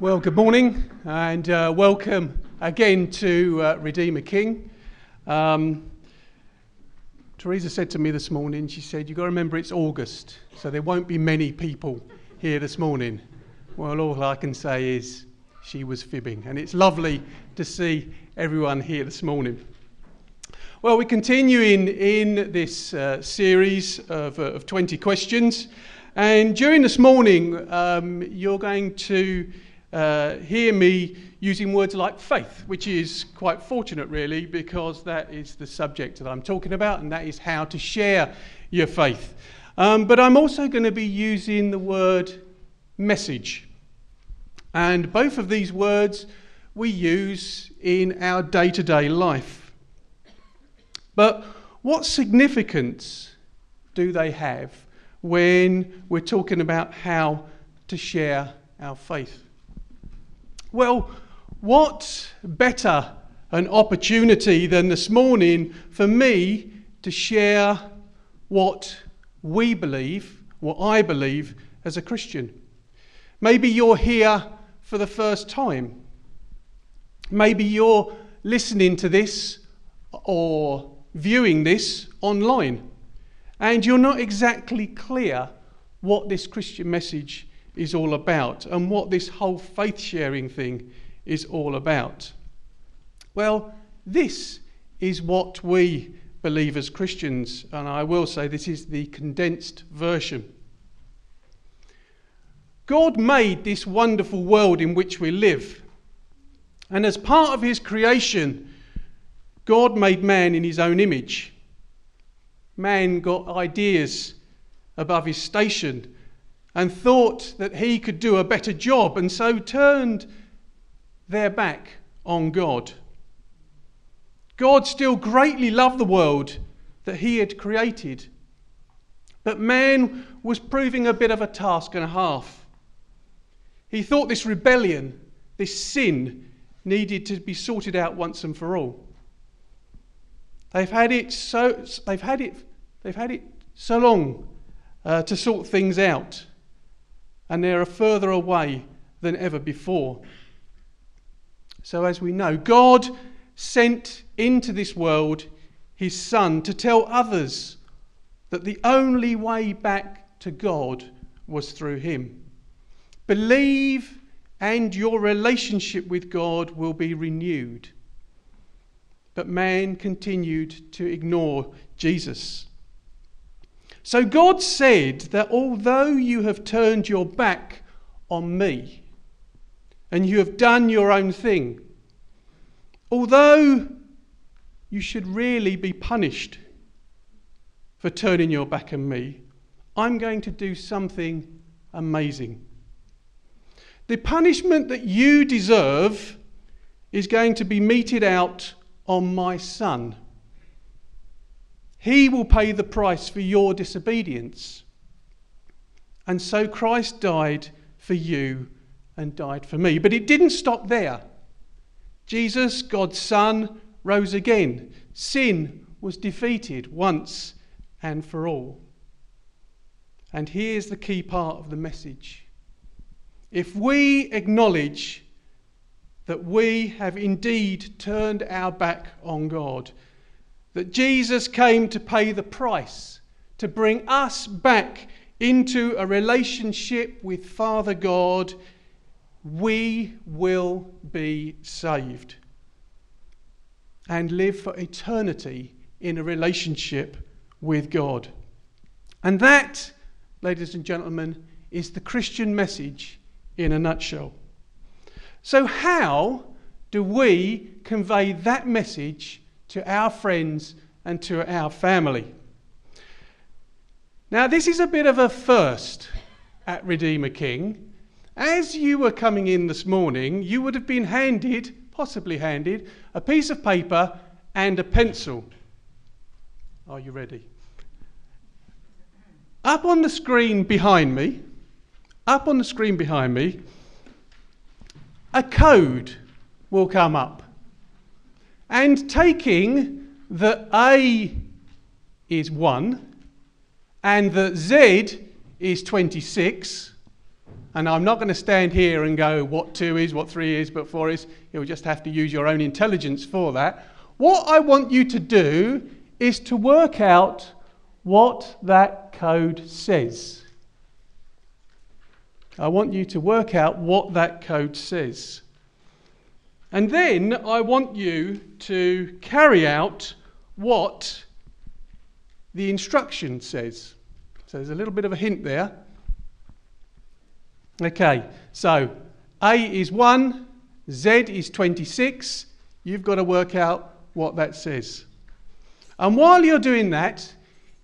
Well, good morning and uh, welcome again to uh, Redeemer King. Um, Teresa said to me this morning, she said, You've got to remember it's August, so there won't be many people here this morning. Well, all I can say is she was fibbing, and it's lovely to see everyone here this morning. Well, we're continuing in this uh, series of, uh, of 20 questions, and during this morning, um, you're going to uh, hear me using words like faith, which is quite fortunate, really, because that is the subject that I'm talking about, and that is how to share your faith. Um, but I'm also going to be using the word message. And both of these words we use in our day to day life. But what significance do they have when we're talking about how to share our faith? Well, what better an opportunity than this morning for me to share what we believe, what I believe as a Christian? Maybe you're here for the first time. Maybe you're listening to this or viewing this online, and you're not exactly clear what this Christian message is all about and what this whole faith sharing thing is all about. Well, this is what we believe as Christians, and I will say this is the condensed version. God made this wonderful world in which we live. And as part of his creation, God made man in his own image. Man got ideas above his station and thought that he could do a better job, and so turned their back on God. God still greatly loved the world that he had created, but man was proving a bit of a task and a half. He thought this rebellion, this sin, needed to be sorted out once and for all. They've had it so, they've had it, they've had it so long uh, to sort things out and they are further away than ever before. So, as we know, God sent into this world his Son to tell others that the only way back to God was through him. Believe, and your relationship with God will be renewed. But man continued to ignore Jesus. So God said that although you have turned your back on me and you have done your own thing, although you should really be punished for turning your back on me, I'm going to do something amazing. The punishment that you deserve is going to be meted out on my son. He will pay the price for your disobedience. And so Christ died for you and died for me. But it didn't stop there. Jesus, God's Son, rose again. Sin was defeated once and for all. And here's the key part of the message. If we acknowledge that we have indeed turned our back on God, that Jesus came to pay the price, to bring us back into a relationship with Father God, we will be saved and live for eternity in a relationship with God. And that, ladies and gentlemen, is the Christian message in a nutshell. So, how do we convey that message to our friends, and to our family. Now, this is a bit of a first at Redeemer King. As you were coming in this morning, you would have been handed, possibly handed, a piece of paper and a pencil. Are you ready? Up on the screen behind me, up on the screen behind me, a code will come up. And taking that A is 1 and that Z is 26, And I'm not going to stand here and go what two is, what three is, what four is. You'll just have to use your own intelligence for that. What I want you to do is to work out what that code says. I want you to work out what that code says. And then I want you to carry out what the instruction says. So there's a little bit of a hint there. Okay, so A is 1, Z is 26. You've got to work out what that says. And while you're doing that,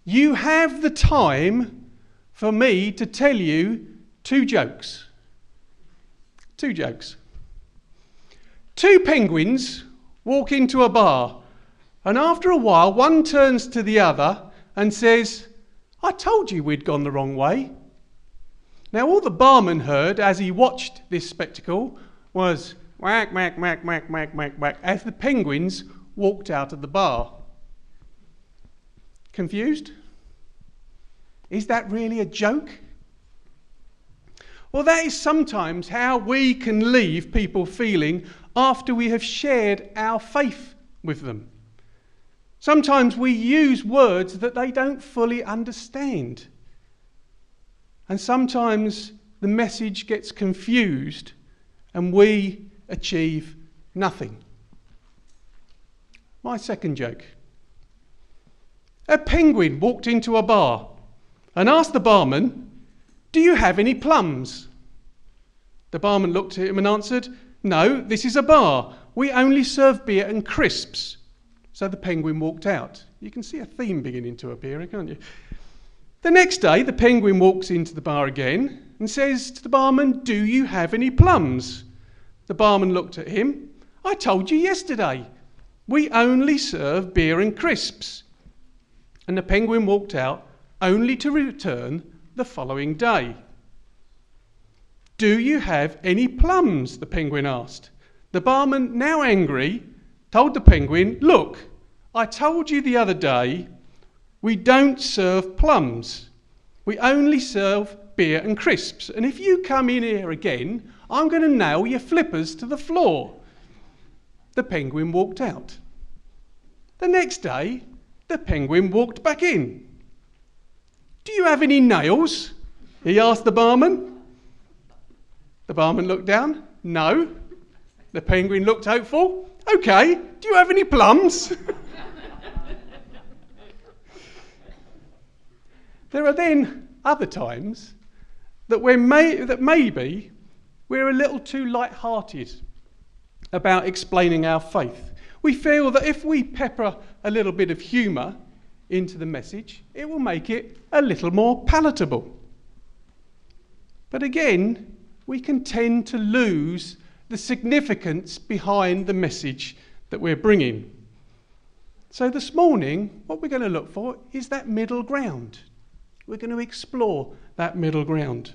you have the time for me to tell you two jokes. Two jokes. Two penguins walk into a bar, and after a while, one turns to the other and says, I told you we'd gone the wrong way. Now, all the barman heard as he watched this spectacle was whack, whack, whack, whack, whack, whack, whack, as the penguins walked out of the bar. Confused? Is that really a joke? Well, that is sometimes how we can leave people feeling after we have shared our faith with them. Sometimes we use words that they don't fully understand. And sometimes the message gets confused and we achieve nothing. My second joke. A penguin walked into a bar and asked the barman, Do you have any plums? The barman looked at him and answered, No, this is a bar. We only serve beer and crisps. So the penguin walked out. You can see a theme beginning to appear, can't you? The next day, the penguin walks into the bar again and says to the barman, Do you have any plums? The barman looked at him. I told you yesterday. We only serve beer and crisps. And the penguin walked out, only to return the following day. Do you have any plums? the penguin asked. The barman, now angry, told the penguin, Look, I told you the other day we don't serve plums. We only serve beer and crisps. And if you come in here again, I'm going to nail your flippers to the floor. The penguin walked out. The next day, the penguin walked back in. Do you have any nails? He asked the barman. The barman looked down. No. The penguin looked hopeful. Okay, do you have any plums? there are then other times that, we're may, that maybe we're a little too light-hearted about explaining our faith. We feel that if we pepper a little bit of humour into the message, it will make it a little more palatable. But again, we can tend to lose the significance behind the message that we're bringing. So, this morning, what we're going to look for is that middle ground. We're going to explore that middle ground.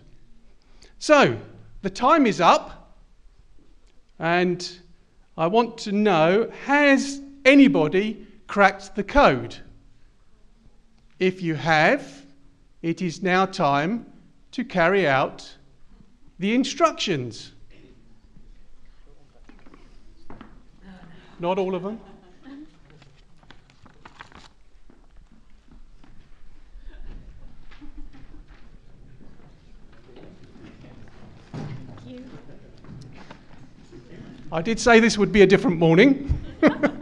So, the time is up, and I want to know has anybody cracked the code? If you have, it is now time to carry out the instructions. Not all of them. I did say this would be a different morning.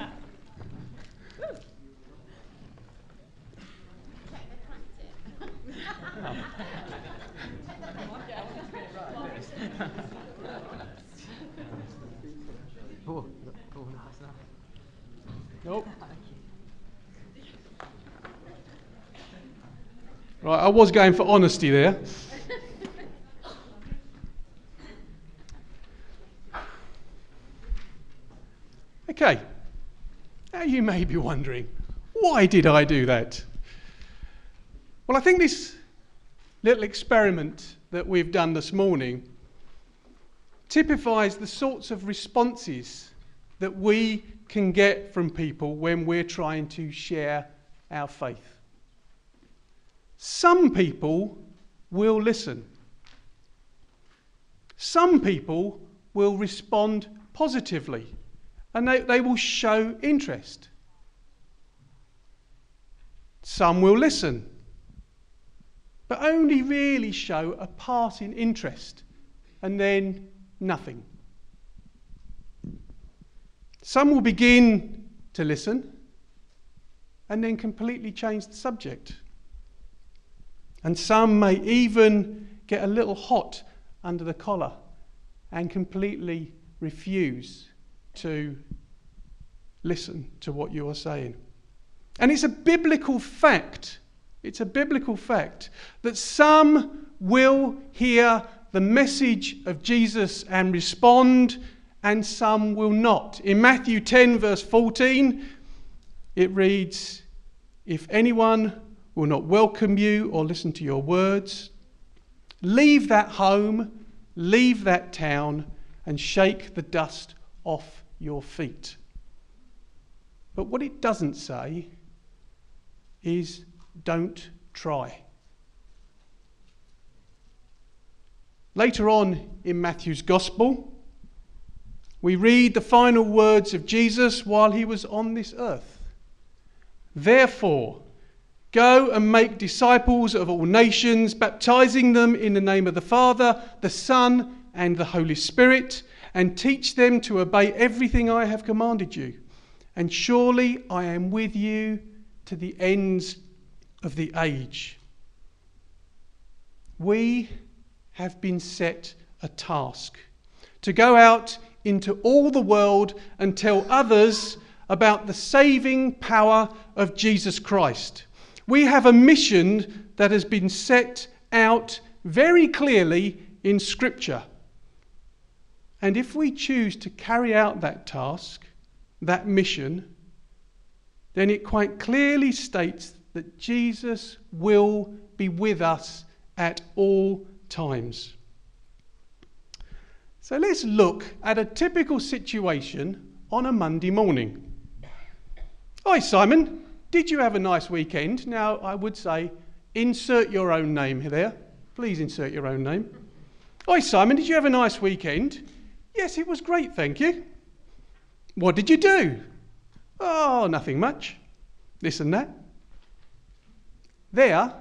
Nope. Right, I was going for honesty there. Okay, now you may be wondering, why did I do that? Well, I think this little experiment that we've done this morning typifies the sorts of responses that we can get from people when we're trying to share our faith. Some people will listen, some people will respond positively and they, they will show interest. Some will listen, but only really show a passing interest and then nothing. Some will begin to listen and then completely change the subject. And some may even get a little hot under the collar and completely refuse to listen to what you are saying. And it's a biblical fact, it's a biblical fact that some will hear the message of Jesus and respond, and some will not. In Matthew 10, verse 14, it reads, If anyone will not welcome you or listen to your words, leave that home, leave that town, and shake the dust off your feet. But what it doesn't say is don't try. Later on in Matthew's Gospel, we read the final words of Jesus while he was on this earth. Therefore, go and make disciples of all nations, baptizing them in the name of the Father, the Son, and the Holy Spirit, and teach them to obey everything I have commanded you. And surely I am with you to the ends of the age. We have been set a task to go out into all the world and tell others about the saving power of Jesus Christ. We have a mission that has been set out very clearly in Scripture. And if we choose to carry out that task, that mission, then it quite clearly states that Jesus will be with us at all times. So let's look at a typical situation on a Monday morning. Hi, Simon. Did you have a nice weekend? Now, I would say insert your own name there. Please insert your own name. Hi, Simon. Did you have a nice weekend? Yes, it was great, thank you. What did you do? Oh, nothing much. This and that. There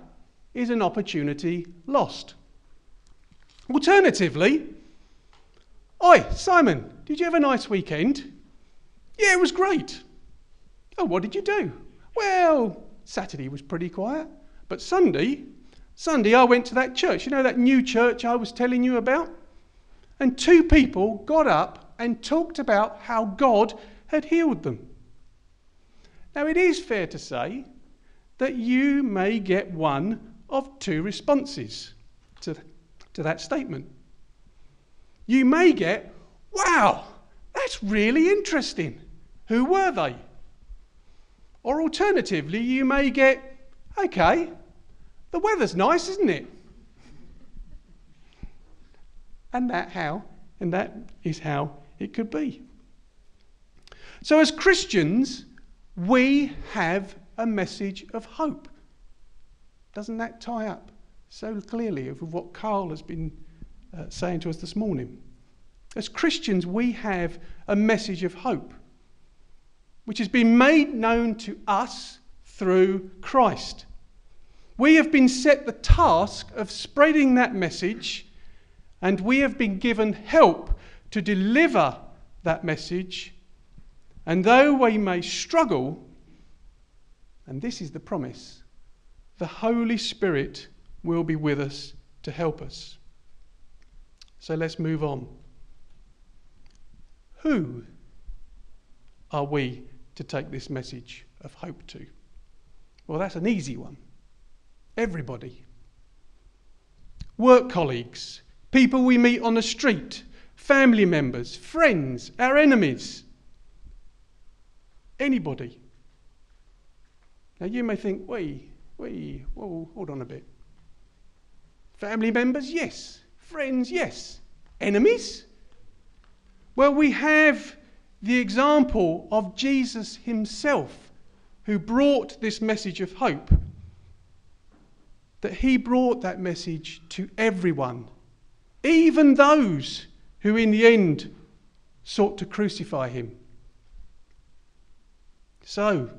is an opportunity lost. Alternatively, Oi, Simon, did you have a nice weekend? Yeah, it was great. Oh, what did you do? Well, Saturday was pretty quiet, but Sunday, Sunday I went to that church. You know that new church I was telling you about? And two people got up and talked about how God had healed them. Now, it is fair to say that you may get one of two responses to, to that statement. You may get, wow, that's really interesting. Who were they? Or alternatively, you may get, okay, the weather's nice, isn't it? And that how, and that is how it could be. So as Christians, we have a message of hope. Doesn't that tie up so clearly of what Carl has been uh, saying to us this morning? As Christians, we have a message of hope, which has been made known to us through Christ. We have been set the task of spreading that message, and we have been given help to deliver that message. And though we may struggle, and this is the promise, the Holy Spirit will be with us to help us. So let's move on. Who are we to take this message of hope to? Well, that's an easy one. Everybody. Work colleagues, people we meet on the street, family members, friends, our enemies. Anybody. Now you may think, wait, wait, whoa, hold on a bit. Family members, yes. Friends, yes. Enemies? Well, we have the example of Jesus himself, who brought this message of hope. That he brought that message to everyone, even those who in the end sought to crucify him. So,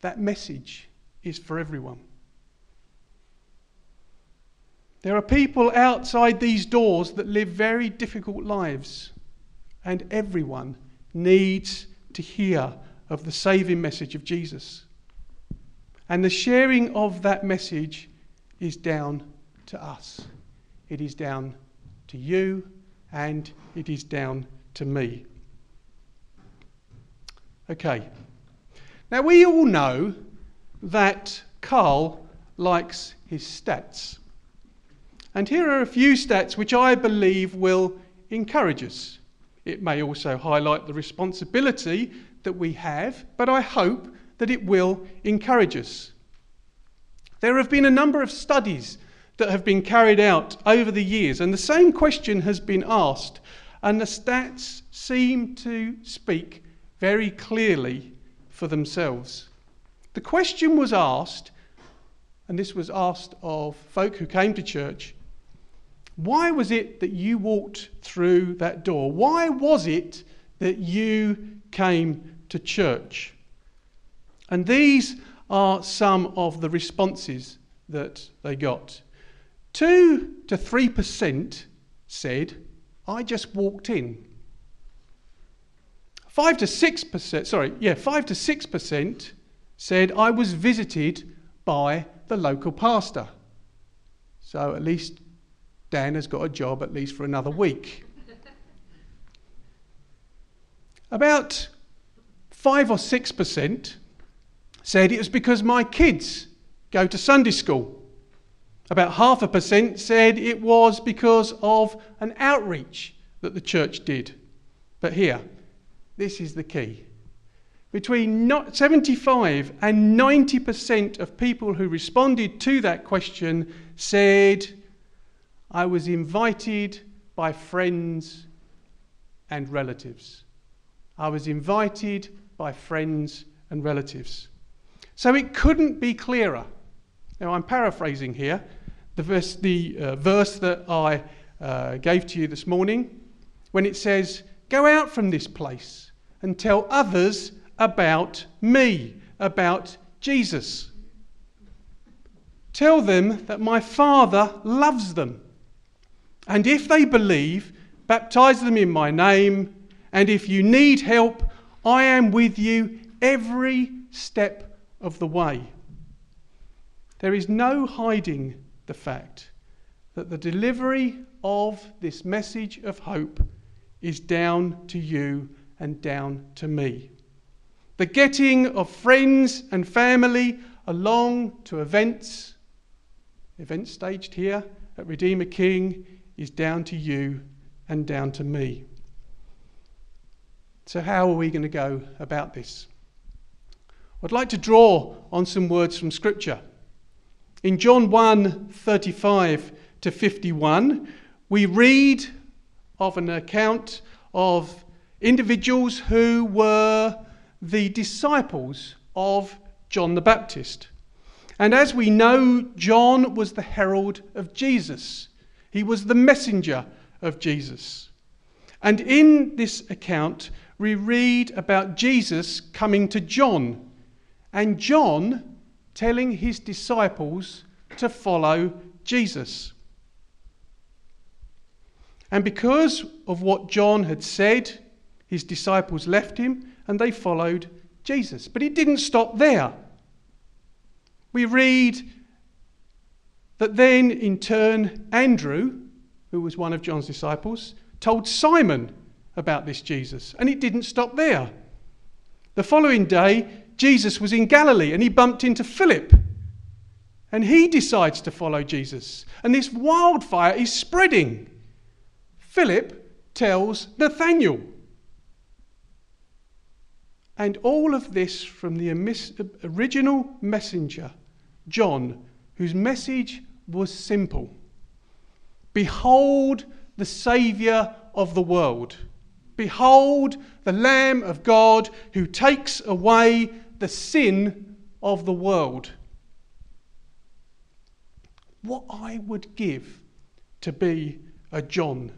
that message is for everyone. There are people outside these doors that live very difficult lives, and everyone needs to hear of the saving message of Jesus. And the sharing of that message is down to us. It is down to you, and it is down to me. Okay. Now, we all know that Carl likes his stats. And here are a few stats which I believe will encourage us. It may also highlight the responsibility that we have, but I hope that it will encourage us. There have been a number of studies that have been carried out over the years, and the same question has been asked, and the stats seem to speak very clearly for themselves. The question was asked, and this was asked of folk who came to church why was it that you walked through that door? Why was it that you came to church? And these are some of the responses that they got. 2 to 3% said, I just walked in. 5 to 6%, sorry, yeah, 5 to 6% said, I was visited by the local pastor. So at least Dan has got a job at least for another week. About 5 or 6% said it was because my kids go to Sunday school. About half a percent said it was because of an outreach that the church did. But here, this is the key. Between 75 and 90% of people who responded to that question said, I was invited by friends and relatives. I was invited by friends and relatives. So it couldn't be clearer. Now, I'm paraphrasing here the verse, the, uh, verse that I uh, gave to you this morning when it says, Go out from this place and tell others about me, about Jesus. Tell them that my Father loves them. And if they believe, baptize them in my name. And if you need help, I am with you every step of the way. There is no hiding the fact that the delivery of this message of hope is down to you and down to me. The getting of friends and family along to events, events staged here at Redeemer King, is down to you and down to me. So, how are we going to go about this? I'd like to draw on some words from Scripture. In John 1 35 to 51, we read of an account of individuals who were the disciples of John the Baptist. And as we know, John was the herald of Jesus, he was the messenger of Jesus. And in this account, we read about Jesus coming to John and John telling his disciples to follow Jesus. And because of what John had said, his disciples left him and they followed Jesus. But it didn't stop there. We read that then, in turn, Andrew, who was one of John's disciples, told Simon about this Jesus. And it didn't stop there. The following day, Jesus was in Galilee and he bumped into Philip. And he decides to follow Jesus. And this wildfire is spreading. Philip tells Nathanael. And all of this from the original messenger, John, whose message was simple Behold the Saviour of the world. Behold the Lamb of God who takes away the sin of the world. What I would give to be a John,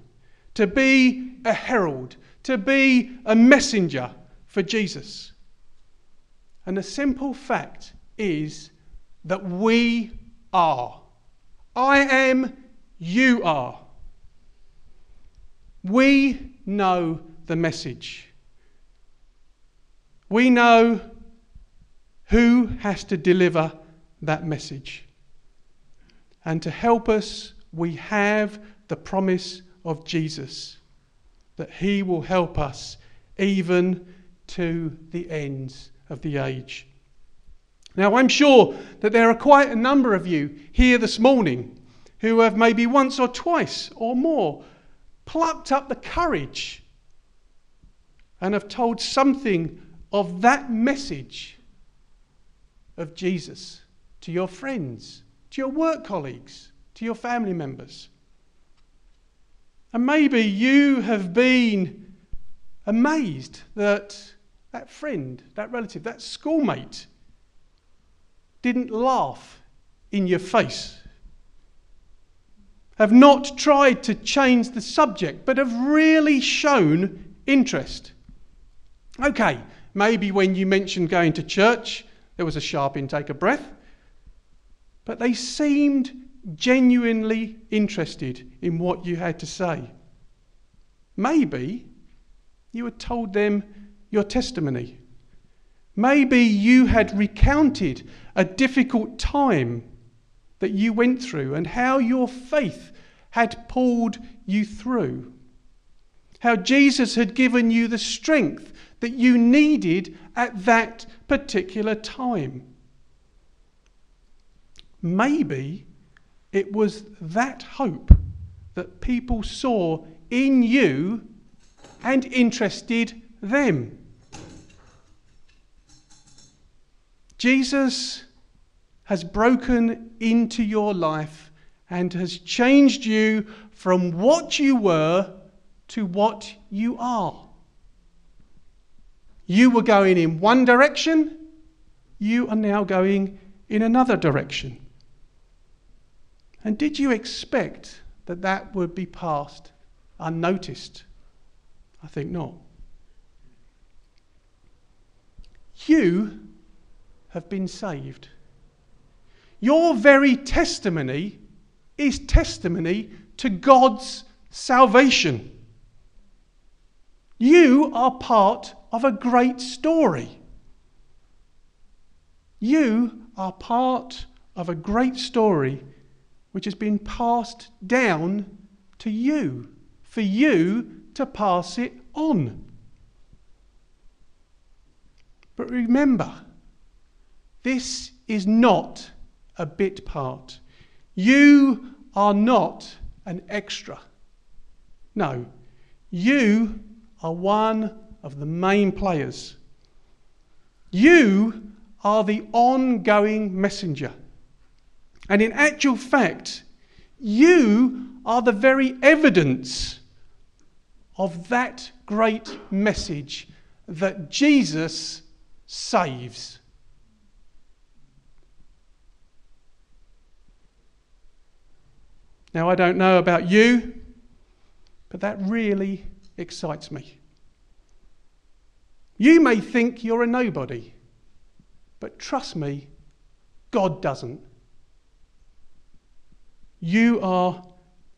to be a herald, to be a messenger for Jesus. And the simple fact is that we are. I am, you are. We know the message. We know who has to deliver that message. And to help us, we have the promise of Jesus that he will help us even to the ends of the age. Now, I'm sure that there are quite a number of you here this morning who have maybe once or twice or more plucked up the courage and have told something of that message of Jesus to your friends, to your work colleagues, to your family members. And maybe you have been amazed that that friend, that relative, that schoolmate didn't laugh in your face, have not tried to change the subject, but have really shown interest. Okay, maybe when you mentioned going to church, there was a sharp intake of breath, but they seemed genuinely interested in what you had to say. Maybe you had told them your testimony. Maybe you had recounted a difficult time that you went through and how your faith had pulled you through. How Jesus had given you the strength that you needed at that particular time. Maybe it was that hope that people saw in you and interested them. Jesus has broken into your life and has changed you from what you were to what you are. You were going in one direction, you are now going in another direction. And did you expect that that would be passed unnoticed? I think not. You have been saved. Your very testimony is testimony to God's salvation. You are part of a great story. You are part of a great story which has been passed down to you, for you to pass it on. But remember, this is not a bit part. You are not an extra. No, you are one of the main players. You are the ongoing messenger. And in actual fact, you are the very evidence of that great message that Jesus saves. Now, I don't know about you, but that really excites me. You may think you're a nobody, but trust me, God doesn't. You are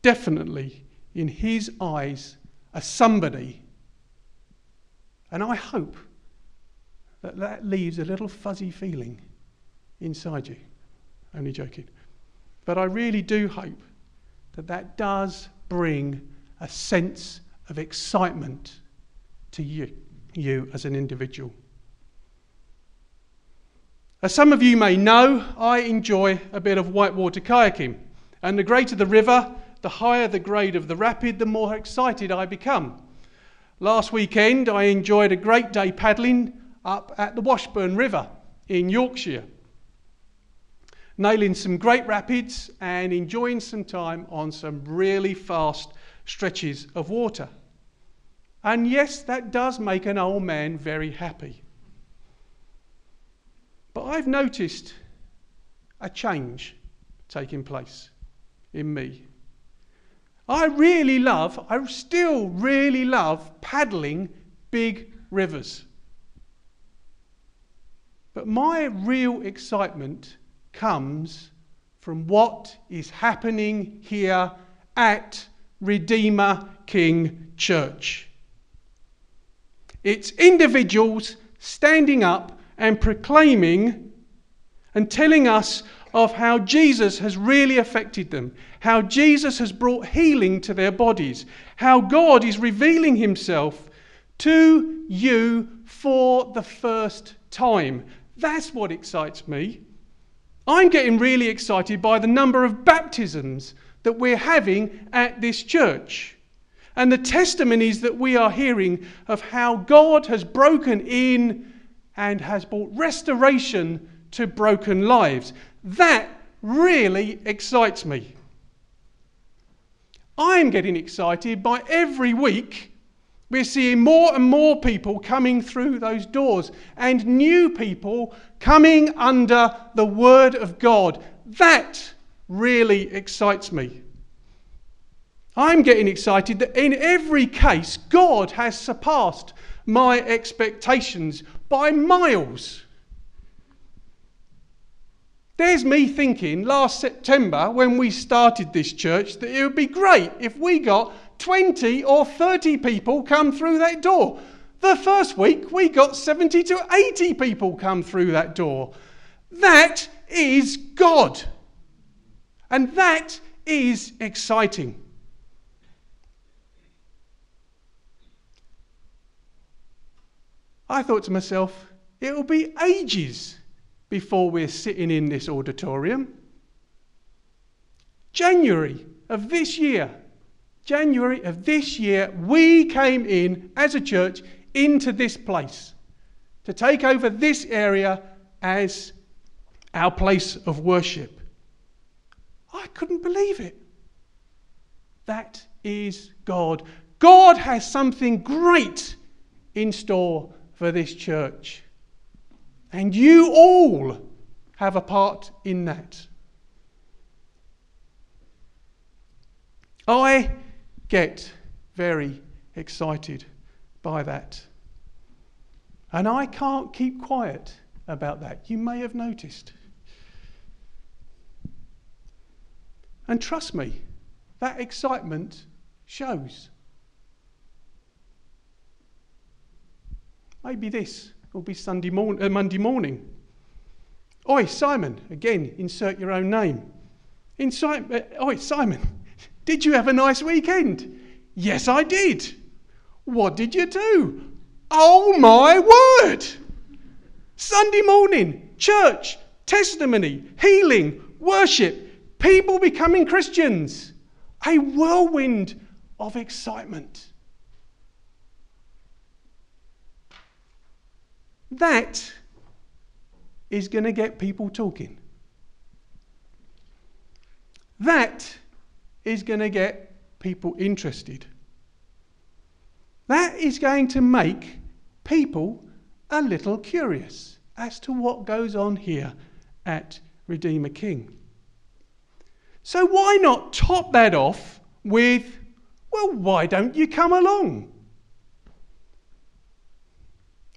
definitely, in His eyes, a somebody. And I hope that that leaves a little fuzzy feeling inside you. Only joking. But I really do hope that that does bring a sense of excitement to you, you as an individual. As some of you may know, I enjoy a bit of whitewater kayaking. And the greater the river, the higher the grade of the rapid, the more excited I become. Last weekend, I enjoyed a great day paddling up at the Washburn River in Yorkshire nailing some great rapids and enjoying some time on some really fast stretches of water. And yes, that does make an old man very happy. But I've noticed a change taking place in me. I really love, I still really love paddling big rivers. But my real excitement comes from what is happening here at Redeemer King Church. It's individuals standing up and proclaiming and telling us of how Jesus has really affected them, how Jesus has brought healing to their bodies, how God is revealing himself to you for the first time. That's what excites me. I'm getting really excited by the number of baptisms that we're having at this church and the testimonies that we are hearing of how God has broken in and has brought restoration to broken lives. That really excites me. I'm getting excited by every week we're seeing more and more people coming through those doors and new people coming under the Word of God. That really excites me. I'm getting excited that in every case, God has surpassed my expectations by miles. There's me thinking last September when we started this church that it would be great if we got 20 or 30 people come through that door. The first week, we got 70 to 80 people come through that door. That is God. And that is exciting. I thought to myself, it'll be ages before we're sitting in this auditorium. January of this year, January of this year, we came in as a church into this place to take over this area as our place of worship. I couldn't believe it. That is God. God has something great in store for this church. And you all have a part in that. I get very excited by that. And I can't keep quiet about that. You may have noticed. And trust me, that excitement shows. Maybe this will be Sunday morning, uh, Monday morning. Oi, Simon, again, insert your own name. Inside, uh, oi, Simon, did you have a nice weekend? Yes, I did. What did you do? Oh my word! Sunday morning, church, testimony, healing, worship, people becoming Christians. A whirlwind of excitement. That is going to get people talking. That is going to get people interested. That is going to make people a little curious as to what goes on here at Redeemer King. So, why not top that off with, well, why don't you come along?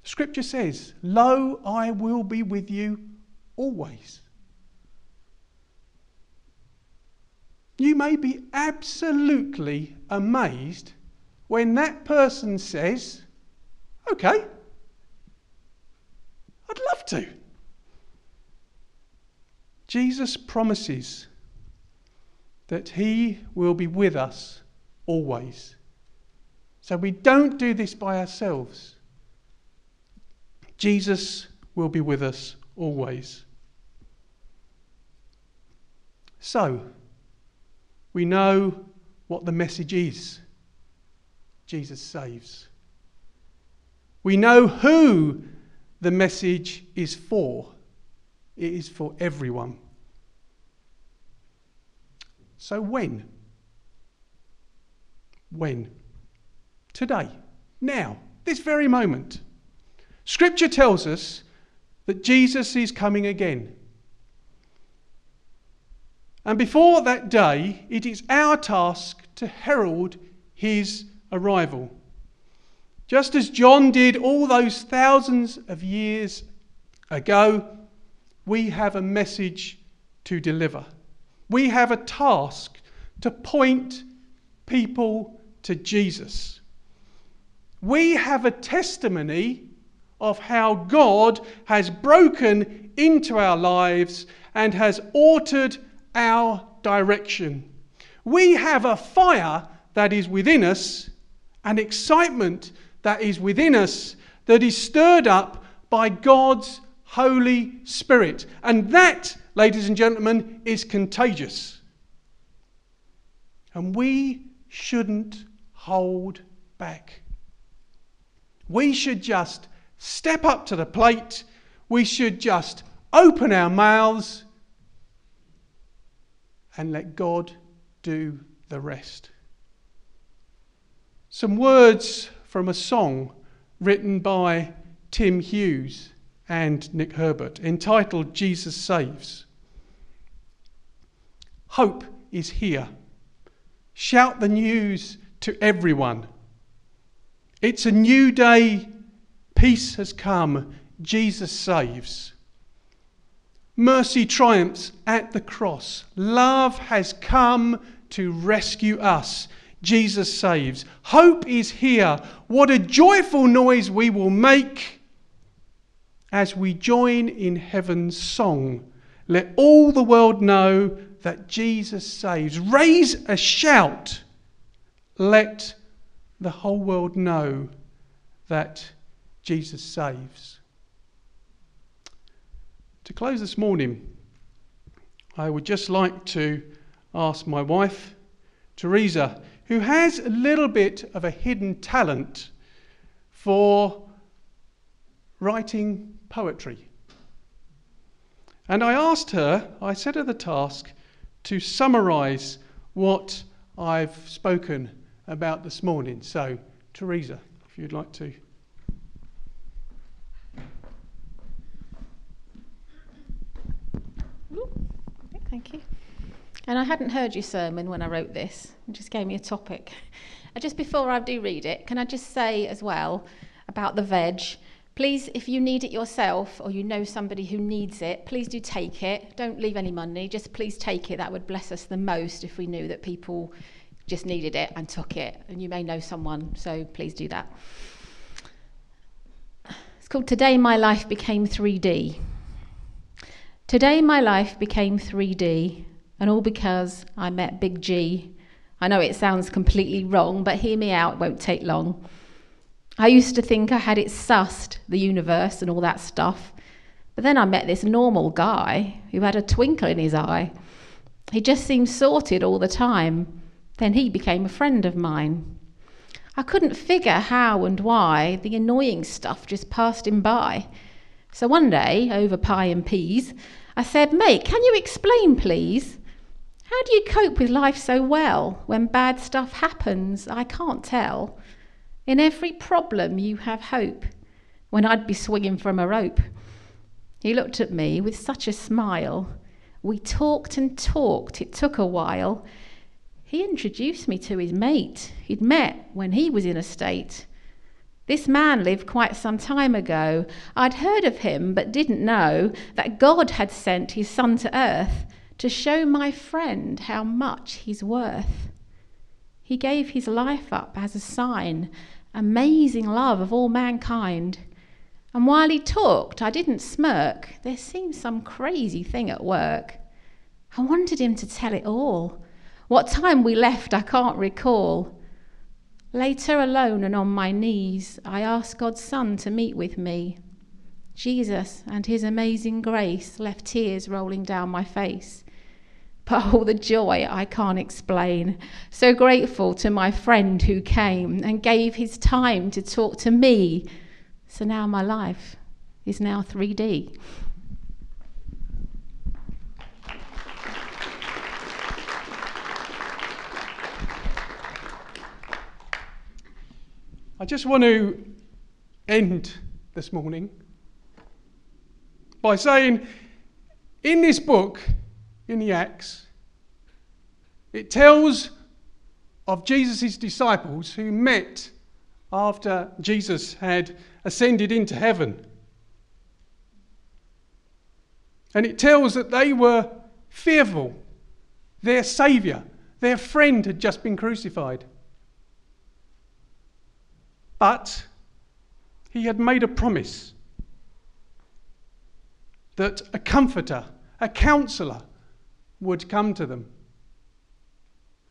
Scripture says, Lo, I will be with you always. You may be absolutely amazed when that person says, Okay, I'd love to. Jesus promises that he will be with us always. So we don't do this by ourselves. Jesus will be with us always. So, we know what the message is Jesus saves. We know who the message is for. It is for everyone. So, when? When? Today. Now. This very moment. Scripture tells us that Jesus is coming again. And before that day, it is our task to herald his arrival. Just as John did all those thousands of years ago, we have a message to deliver. We have a task to point people to Jesus. We have a testimony of how God has broken into our lives and has altered our direction. We have a fire that is within us, an excitement that is within us that is stirred up by God's Holy Spirit. And that, ladies and gentlemen, is contagious. And we shouldn't hold back. We should just step up to the plate. We should just open our mouths and let God do the rest. Some words from a song written by Tim Hughes and Nick Herbert entitled Jesus Saves. Hope is here. Shout the news to everyone. It's a new day. Peace has come. Jesus saves. Mercy triumphs at the cross. Love has come to rescue us. Jesus saves. Hope is here. What a joyful noise we will make as we join in heaven's song. Let all the world know that Jesus saves. Raise a shout. Let the whole world know that Jesus saves. To close this morning, I would just like to ask my wife, Teresa, who has a little bit of a hidden talent for writing poetry. And I asked her, I set her the task to summarize what I've spoken about this morning. So, Teresa, if you'd like to. Thank you. And I hadn't heard your sermon when I wrote this. It just gave me a topic. Just before I do read it, can I just say as well about the veg? Please, if you need it yourself or you know somebody who needs it, please do take it. Don't leave any money. Just please take it. That would bless us the most if we knew that people just needed it and took it. And you may know someone, so please do that. It's called Today My Life Became 3D. Today my life became 3D, and all because I met Big G. I know it sounds completely wrong, but hear me out, it won't take long. I used to think I had it sussed, the universe and all that stuff. But then I met this normal guy who had a twinkle in his eye. He just seemed sorted all the time. Then he became a friend of mine. I couldn't figure how and why the annoying stuff just passed him by. So one day, over pie and peas, I said, Mate, can you explain, please? How do you cope with life so well when bad stuff happens? I can't tell. In every problem, you have hope, when I'd be swinging from a rope. He looked at me with such a smile. We talked and talked, it took a while. He introduced me to his mate he'd met when he was in a state. This man lived quite some time ago. I'd heard of him, but didn't know that God had sent his son to earth to show my friend how much he's worth. He gave his life up as a sign, amazing love of all mankind. And while he talked, I didn't smirk. There seemed some crazy thing at work. I wanted him to tell it all. What time we left, I can't recall. Later, alone and on my knees, I asked God's Son to meet with me. Jesus and his amazing grace left tears rolling down my face. But oh, the joy I can't explain. So grateful to my friend who came and gave his time to talk to me. So now my life is now 3D. I just want to end this morning by saying in this book, in the Acts, it tells of Jesus' disciples who met after Jesus had ascended into heaven. And it tells that they were fearful. Their Saviour, their friend, had just been crucified. But he had made a promise that a comforter, a counselor, would come to them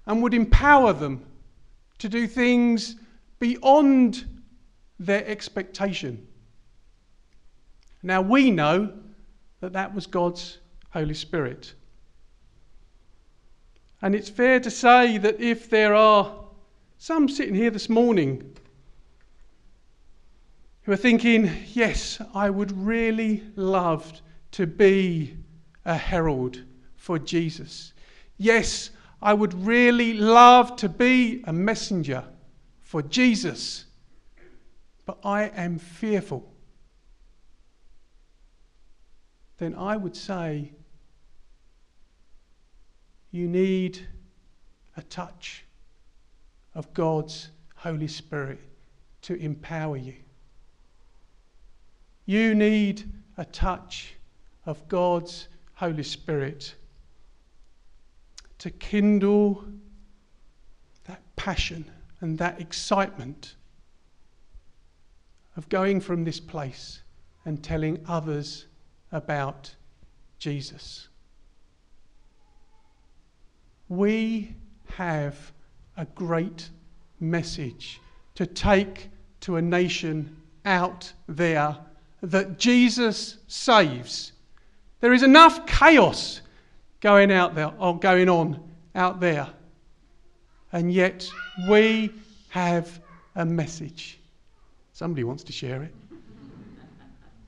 and would empower them to do things beyond their expectation. Now we know that that was God's Holy Spirit. And it's fair to say that if there are some sitting here this morning who are thinking, yes, I would really love to be a herald for Jesus. Yes, I would really love to be a messenger for Jesus. But I am fearful. Then I would say, you need a touch of God's Holy Spirit to empower you. You need a touch of God's Holy Spirit to kindle that passion and that excitement of going from this place and telling others about Jesus. We have a great message to take to a nation out there that Jesus saves. There is enough chaos going out there or going on out there. And yet we have a message. Somebody wants to share it.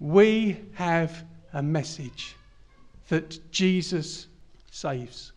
We have a message that Jesus saves.